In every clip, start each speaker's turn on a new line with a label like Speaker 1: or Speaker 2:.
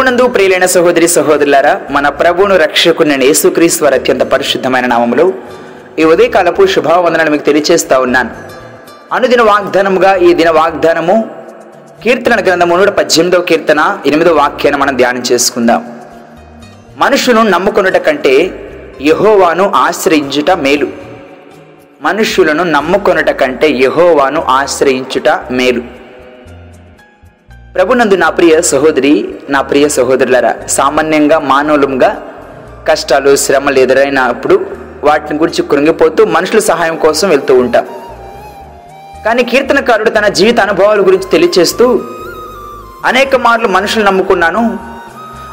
Speaker 1: ప్రభునందు ప్రియులైన సహోదరి సహోదరులారా మన ప్రభువును రక్షకుని యేసుక్రీస్తు వారి అత్యంత పరిశుద్ధమైన నామములు ఈ ఉదయకాలపు శుభావందనలు మీకు తెలియచేస్తా ఉన్నాను. అనుదిన వాగ్దానముగా ఈ దిన వాగ్దానము కీర్తన గ్రంథము నూట పద్దెనిమిదవ కీర్తన ఎనిమిదవ వాక్యాన్ని మనం ధ్యానం చేసుకుందాం. మనుషులను నమ్ముకొనుట కంటే యహోవాను ఆశ్రయించుట మేలు. మనుషులను నమ్ముకొనుట కంటే యహోవాను ఆశ్రయించుట మేలు. ప్రభునందు నా ప్రియ సహోదరి నా ప్రియ సహోదరులరా సామాన్యంగా మానవులంగా కష్టాలు శ్రమలు ఎదురైనప్పుడు వాటిని గురించి కృంగిపోతూ మనుషుల సహాయం కోసం వెళ్తూ ఉంటాం. కానీ కీర్తనకారుడు తన జీవిత అనుభవాల గురించి తెలియచేస్తూ అనేక మార్లు మనుషులు నమ్ముకున్నాను.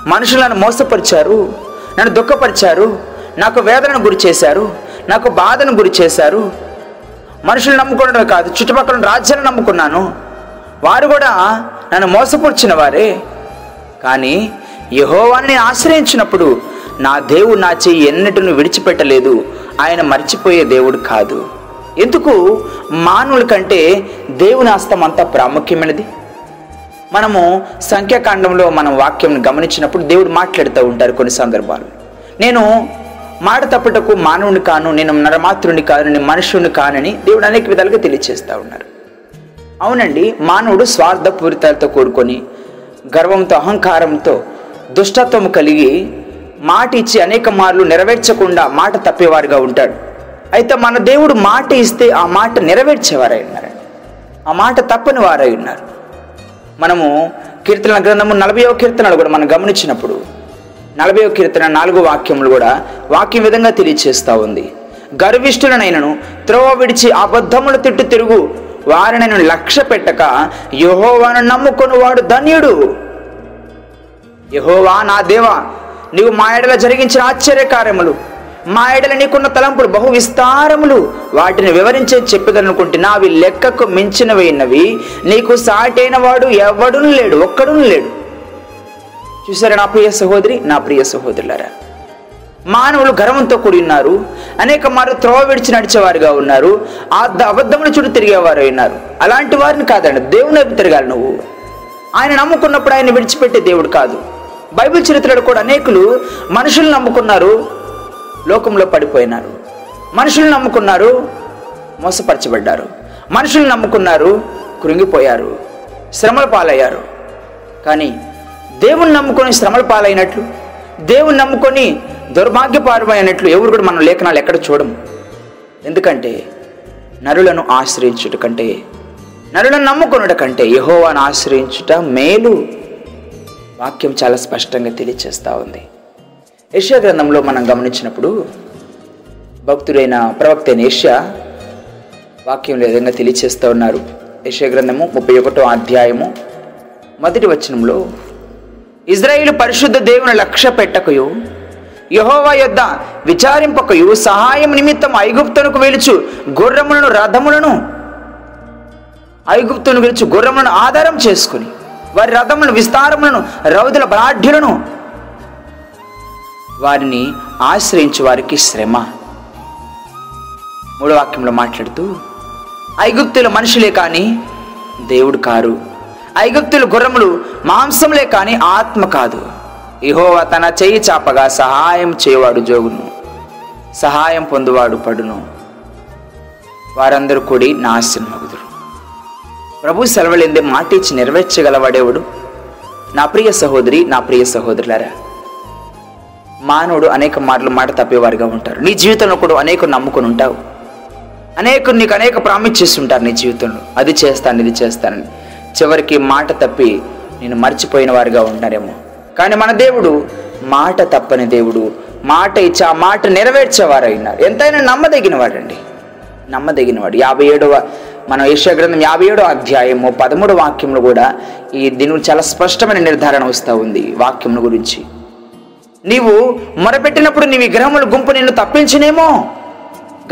Speaker 1: మనుషులను మోసపరిచారు నన్ను దుఃఖపరిచారు నాకు వేదనను గురి చేశారు నాకు బాధను గురి చేశారు. మనుషులు నమ్ముకోవడం కాదు చుట్టుపక్కల రాజ్యాలను నమ్ముకున్నాను. వారు కూడా నన్ను మోసపరిచిన వారే కానీ యహోవాన్ని ఆశ్రయించినప్పుడు నా దేవుడు నా చెయ్యి ఎన్నటిను విడిచిపెట్టలేదు. ఆయన మర్చిపోయే దేవుడు కాదు. ఎందుకు? మానవుల కంటే దేవుని హస్తం అంత ప్రాముఖ్యమైనది. మనము సంఖ్యాకాండంలో మనం వాక్యం గమనించినప్పుడు దేవుడు మాట్లాడుతూ ఉంటారు కొన్ని సందర్భాలు. నేను మాట తప్పుటకు మానవుని కాను నేను నరమాతృని కాను నేను మనుషుని కానని దేవుడు అనేక విధాలుగా తెలియజేస్తూ ఉన్నారు. అవునండి మానవుడు స్వార్థపూరితాలతో కూడుకొని గర్వంతో అహంకారంతో దుష్టత్వం కలిగి మాట ఇచ్చి అనేక మార్లు నెరవేర్చకుండా మాట తప్పేవారుగా ఉంటాడు. అయితే మన దేవుడు మాట ఇస్తే ఆ మాట నెరవేర్చేవారై ఉన్నారండి ఆ మాట తప్పని వారై ఉన్నారు. మనము కీర్తన గ్రంథము నలభైవ కీర్తనలు కూడా మనం గమనించినప్పుడు నలభైవ కీర్తన నాలుగో వాక్యములు కూడా వాక్యం విధంగా తెలియచేస్తూ ఉంది. గర్విష్ఠులనైనను త్రోవ విడిచి అబద్ధములు తిట్టు తిరుగు వారిని నేను లక్ష్య పెట్టక యహోవాను నమ్ముకొని వాడు ధన్యుడు. యహోవా నా దేవా నీవు మా ఎడల జరిగించిన ఆశ్చర్య కార్యములు మా ఎడల నీకున్న తలంపులు బహు విస్తారములు. వాటిని వివరించే చెప్పగలనుకుంటున్నా అవి లెక్కకు మించినవైనవి నీకు సాటైన వాడు ఎవడును లేడు ఒక్కడును లేడు. చూసారా నా ప్రియ సహోదరి నా ప్రియ సహోదరులారా? మానవులు గర్వంతో కూడి ఉన్నారు అనేక మారు త్రోవ విడిచి నడిచేవారుగా ఉన్నారు. ఆ అబద్ధములు చుట్టూ తిరిగేవారు ఉన్నారు అలాంటి వారిని కాదండి దేవుని వైపు తిరగాలి నువ్వు. ఆయన నమ్ముకున్నప్పుడు ఆయన విడిచిపెట్టే దేవుడు కాదు. బైబిల్ చరిత్రలో కూడా అనేకులు మనుషులు నమ్ముకున్నారు లోకంలో పడిపోయినారు. మనుషులు నమ్ముకున్నారు మోసపరచబడ్డారు. మనుషులు నమ్ముకున్నారు కృంగిపోయారు శ్రమల పాలయ్యారు. కానీ దేవుని నమ్ముకొని శ్రమల పాలైనట్లు దేవుని నమ్ముకొని దుర్భాగ్యపారమైనట్లు ఎవరు కూడా మనం లేఖనాలు ఎక్కడ చూడము. ఎందుకంటే నరులను ఆశ్రయించుట కంటే నరులను నమ్ముకొనుట కంటే యహోవాను ఆశ్రయించుట మేలు వాక్యం చాలా స్పష్టంగా తెలియచేస్తూ ఉంది. యష్యా గ్రంథంలో మనం గమనించినప్పుడు భక్తుడైన ప్రవక్త అయిన యష్యా వాక్యం విధంగా తెలియచేస్తూ ఉన్నారు. యష్యా గ్రంథము ముప్పై ఒకటో అధ్యాయము మొదటి వచనంలో ఇజ్రాయిల్ పరిశుద్ధ దేవుని లక్ష్య పెట్టకయు యహోవా యొద్ద విచారింపకయు సహాయం నిమిత్తం ఐగుప్తునకు వెలుచు గుర్రములను రథములను ఐగుప్తును వెలుచు గుర్రములను ఆధారం చేసుకుని వారి రథములను విస్తారములను రౌదుల బాఢ్యులను వారిని ఆశ్రయించు వారికి శ్రమ. మూడో వాక్యంలో మాట్లాడుతూ ఐగుప్తుల మనుషులే కానీ దేవుడు కారు. ఐగుప్తుల గుర్రములు మాంసంలే కానీ ఆత్మ కాదు. ఇహోవా తన చెయ్యి చాపగా సహాయం చేయవాడు జోగును. సహాయం పొందువాడు పడును. వారందరూ కూడి నాశనమగుదురు ప్రభు సెలవులేందే మాట ఇచ్చి నెరవేర్చగలవాడేవుడు? నా ప్రియ సహోదరి నా ప్రియ సహోదరులారా మానవుడు అనేక మార్లు మాట తప్పేవారుగా ఉంటారు. నీ జీవితంలో కూడా అనేక నమ్ముకొని ఉంటావు. అనేకులు నీకు అనేక ప్రామిస్ చేస్తుంటారు నీ జీవితంలో. అది చేస్తాను ఇది చేస్తానని. చివరికి మాట తప్పి నేను మర్చిపోయిన వారుగా ఉంటారేమో కానీ మన దేవుడు మాట తప్పని దేవుడు. మాట ఇచ్చి ఆ మాట నెరవేర్చేవారు అయినారు ఎంతైనా నమ్మదగిన వాడండి నమ్మదగినవాడు. యాభై ఏడవ మన ఏషియా గ్రంథం యాభై ఏడో అధ్యాయము పదమూడు వాక్యంలో కూడా ఈ దీని చాలా స్పష్టమైన నిర్ధారణ వస్తూ ఉంది వాక్యముల గురించి. నీవు మొరపెట్టినప్పుడు నీ విగ్రహముల గుంపు నిన్ను తప్పించినేమో.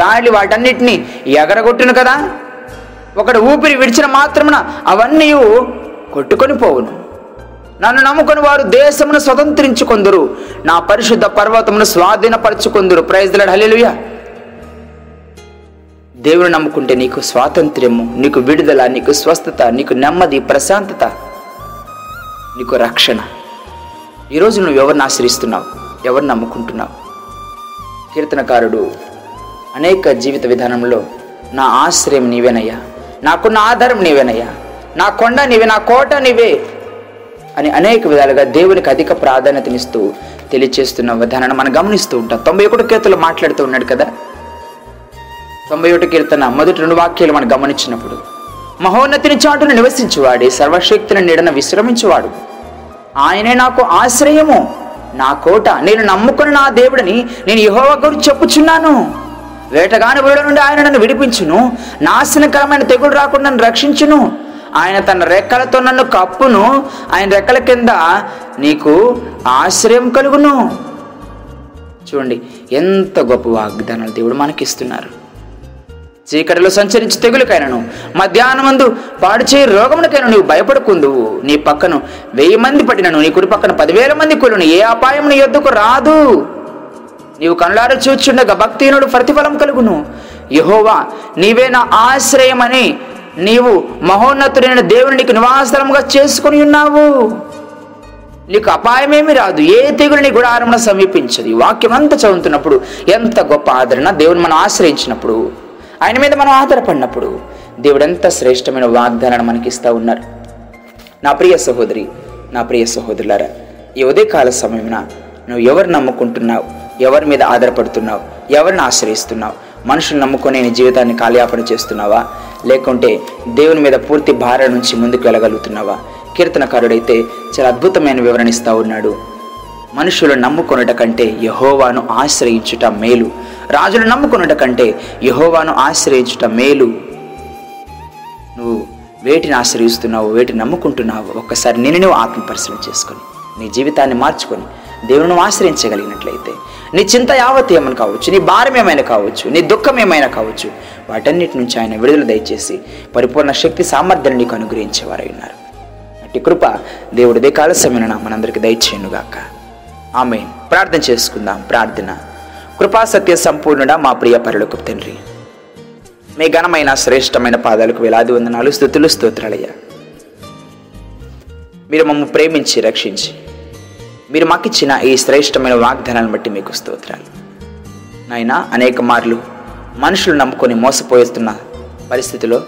Speaker 1: గాలి వాటన్నిటిని ఎగరగొట్టును కదా. ఒకడు ఊపిరి విడిచిన మాత్రమున అవన్నీ కొట్టుకొని పోవును. నన్ను నమ్ముకొని వారు దేశమును స్వతంత్రించుకొందురు. నా పరిశుద్ధ పర్వతమును స్వాధీనపరచుకొందురు. ప్రైజ్లడ్ హలెలుయ దేవుని నమ్ముకుంటే నీకు స్వాతంత్ర్యము నీకు విడుదల నీకు స్వస్థత నీకు నెమ్మది ప్రశాంతత నీకు రక్షణ. ఈరోజు నువ్వు ఎవరిని ఆశ్రయిస్తున్నావు? ఎవరిని నమ్ముకుంటున్నావు? కీర్తనకారుడు అనేక జీవిత విధానంలో నా ఆశ్రయం నీవేనయ్యా. నాకున్న ఆధారం నీవేనయ్యా. నా కొండ నీవే నా కోట నీవే. అని అనేక విధాలుగా దేవునికి అధిక ప్రాధాన్యతనిస్తూ తెలియచేస్తున్న విధానాన్ని మనం గమనిస్తూ ఉంటాం. తొంభై ఒకటి కీర్తలు మాట్లాడుతూ ఉన్నాడు కదా? తొంభై ఒకటి కీర్తన మొదటి రెండు వాక్యాలు మనం గమనించినప్పుడు మహోన్నతిని చాటును నివసించువాడే సర్వశక్తిని నీడన విశ్రమించువాడు. ఆయనే నాకు ఆశ్రయము నా కోట నేను నమ్ముకున్న నా దేవుడిని నేను యహోవ గురించి చెప్పుచున్నాను. వేటగాని వీడ నుండి ఆయన నన్ను విడిపించును నాశనకరమైన తెగులు రాకుండా నన్ను రక్షించును. ఆయన తన రెక్కలతో నన్ను కప్పును. ఆయన రెక్కల కింద నీకు ఆశ్రయం కలుగును. చూడండి ఎంత గొప్ప వాగ్దానాలు దేవుడు మనకిస్తున్నారు. చీకటిలో సంచరించి తెగులకైనను. మధ్యాహ్నమందు పాడు చేయి రోగమునకైనా నీవు భయపడకుందువు. నీ పక్కను వెయ్యి మంది పట్టినను. నీ కుడి పక్కన పదివేల మంది కొలును. ఏ అపాయం నీ యొద్దకు రాదు. నీవు కనులార చూచుండగా భక్తిహీనుడు ప్రతిఫలం కలుగును. యహోవా నీవే నా ఆశ్రయమని నీవు మహోన్నతుడైన దేవుని నీకు చేసుకుని ఉన్నావు. నీకు అపాయమేమి రాదు. ఏ తెగులు నీ గుడారమున సమీపించదు. ఈ వాక్యం అంతా చదువుతున్నప్పుడు ఎంత గొప్ప ఆదరణ దేవుని మనం ఆశ్రయించినప్పుడు ఆయన మీద మనం ఆధారపడినప్పుడు దేవుడు ఎంత శ్రేష్టమైన వాగ్దానాన్ని మనకి ఇస్తూ ఉన్నారు. నా ప్రియ సహోదరి నా ప్రియ సహోదరులారా ఈ ఉదయకాల సమయమున నువ్వు ఎవరు నమ్ముకుంటున్నావు? ఎవరి మీద ఆధారపడుతున్నావు? ఎవరిని ఆశ్రయిస్తున్నావు? మనుషులు నమ్ముకొని నీ జీవితాన్ని కాలయాపన చేస్తున్నావా? లేకుంటే దేవుని మీద పూర్తి భార నుంచి ముందుకు వెళ్ళగలుగుతున్నావా? కీర్తనకారుడైతే చాలా అద్భుతమైన వివరణ ఇస్తా ఉన్నాడు. మనుషులు నమ్ముకొనుట కంటే యహోవాను ఆశ్రయించుట మేలు. రాజులు నమ్ముకొనుట కంటే యహోవాను ఆశ్రయించుట మేలు. నువ్వు వేటిని ఆశ్రయిస్తున్నావు వేటిని నమ్ముకుంటున్నావు ఒక్కసారి నేను నువ్వు ఆత్మ చేసుకొని నీ జీవితాన్ని మార్చుకొని దేవుని ఆశ్రయించగలిగినట్లయితే నీ చింత యావత్ ఏమైనా కావచ్చు నీ భారం ఏమైనా కావచ్చు నీ దుఃఖం ఏమైనా కావచ్చు వాటన్నిటి నుంచి ఆయన విడుదల దయచేసి పరిపూర్ణ శక్తి సామర్థ్యాన్ని నీకు అనుగ్రహించేవారై ఉన్నారు. అట్టి కృప దేవుడిదే కాల సమయన మనందరికి దయచేయనుగాక. ఆమె ప్రార్థన చేసుకుందాం. ప్రార్థన. కృపా సత్య సంపూర్ణుడా మా ప్రియ పరులకు తండ్రి. మీ ఘనమైన శ్రేష్టమైన పాదాలకు వేలాది వందనాలు స్థుతులు స్తోత్రాలయ్యా. మీరు మమ్మల్ని ప్రేమించి రక్షించి మీరు మాకిచ్చిన ఈ శ్రేష్టమైన వాగ్దానాన్ని బట్టి మీకు స్తోత్రాలు. నాయన అనేక మార్లు మనుషులు నమ్ముకొని మోసపోయేస్తున్న పరిస్థితిలో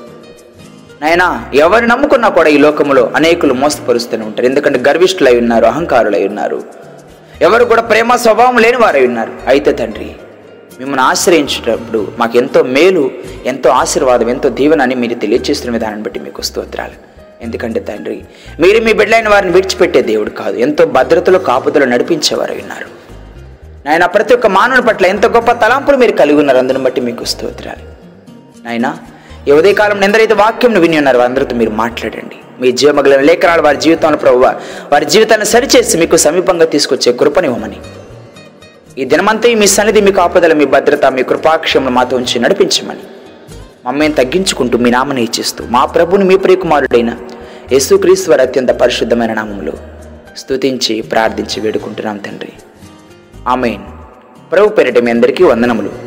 Speaker 1: నాయనా ఎవరు నమ్ముకున్నా కూడా ఈ లోకంలో అనేకులు మోసపరుస్తూనే ఉంటారు. ఎందుకంటే గర్విష్ఠులై ఉన్నారు అహంకారులై ఉన్నారు. ఎవరు కూడా ప్రేమ స్వభావం లేని వారై ఉన్నారు. అయితే తండ్రి మిమ్మల్ని ఆశ్రయించేటప్పుడు మాకు ఎంతో మేలు ఎంతో ఆశీర్వాదం ఎంతో దీవెన అని మీరు తెలియజేస్తున్న విధానాన్ని బట్టి మీకు స్తోత్రాలు. ఎందుకంటే తండ్రి మీరు మీ బిడ్డలైన వారిని విడిచిపెట్టే దేవుడు కాదు. ఎంతో భద్రతలో కాపుదలు నడిపించేవారు ఉన్నారు నాయన ప్రతి ఒక్క మానవుని పట్ల ఎంత గొప్ప తలాంపులు మీరు కలిగి ఉన్నారు అందుని బట్టి మీకు స్తోత్రాలు. నాయన ఈ ఉదయకాలం ఎందరైతే వాక్యంను విని ఉన్నారు. అందరితో మీరు మాట్లాడండి. మీ జీవమగల లేఖనాలు వారి జీవితంలో ప్రభు వారి జీవితాన్ని సరిచేసి మీకు సమీపంగా తీసుకొచ్చే కృపనివ్వమని ఈ దినమంతా మీ సన్నిధి మీ కాపుదల మీ భద్రత మీ కృపాక్షములు మాతో ఉంచి నడిపించమని. మమ్మల్ని తగ్గించుకుంటూ మీ నామని ఇచ్చిస్తూ మా ప్రభుని మీ ప్రియకుమారుడైన యేసుక్రీస్తు వారి అత్యంత పరిశుద్ధమైన నామంలో స్తుతించి ప్రార్థించి వేడుకుంటున్నాం తండ్రి. ఆమెన్. ప్రభు పెరటి మీ అందరికీ వందనములు.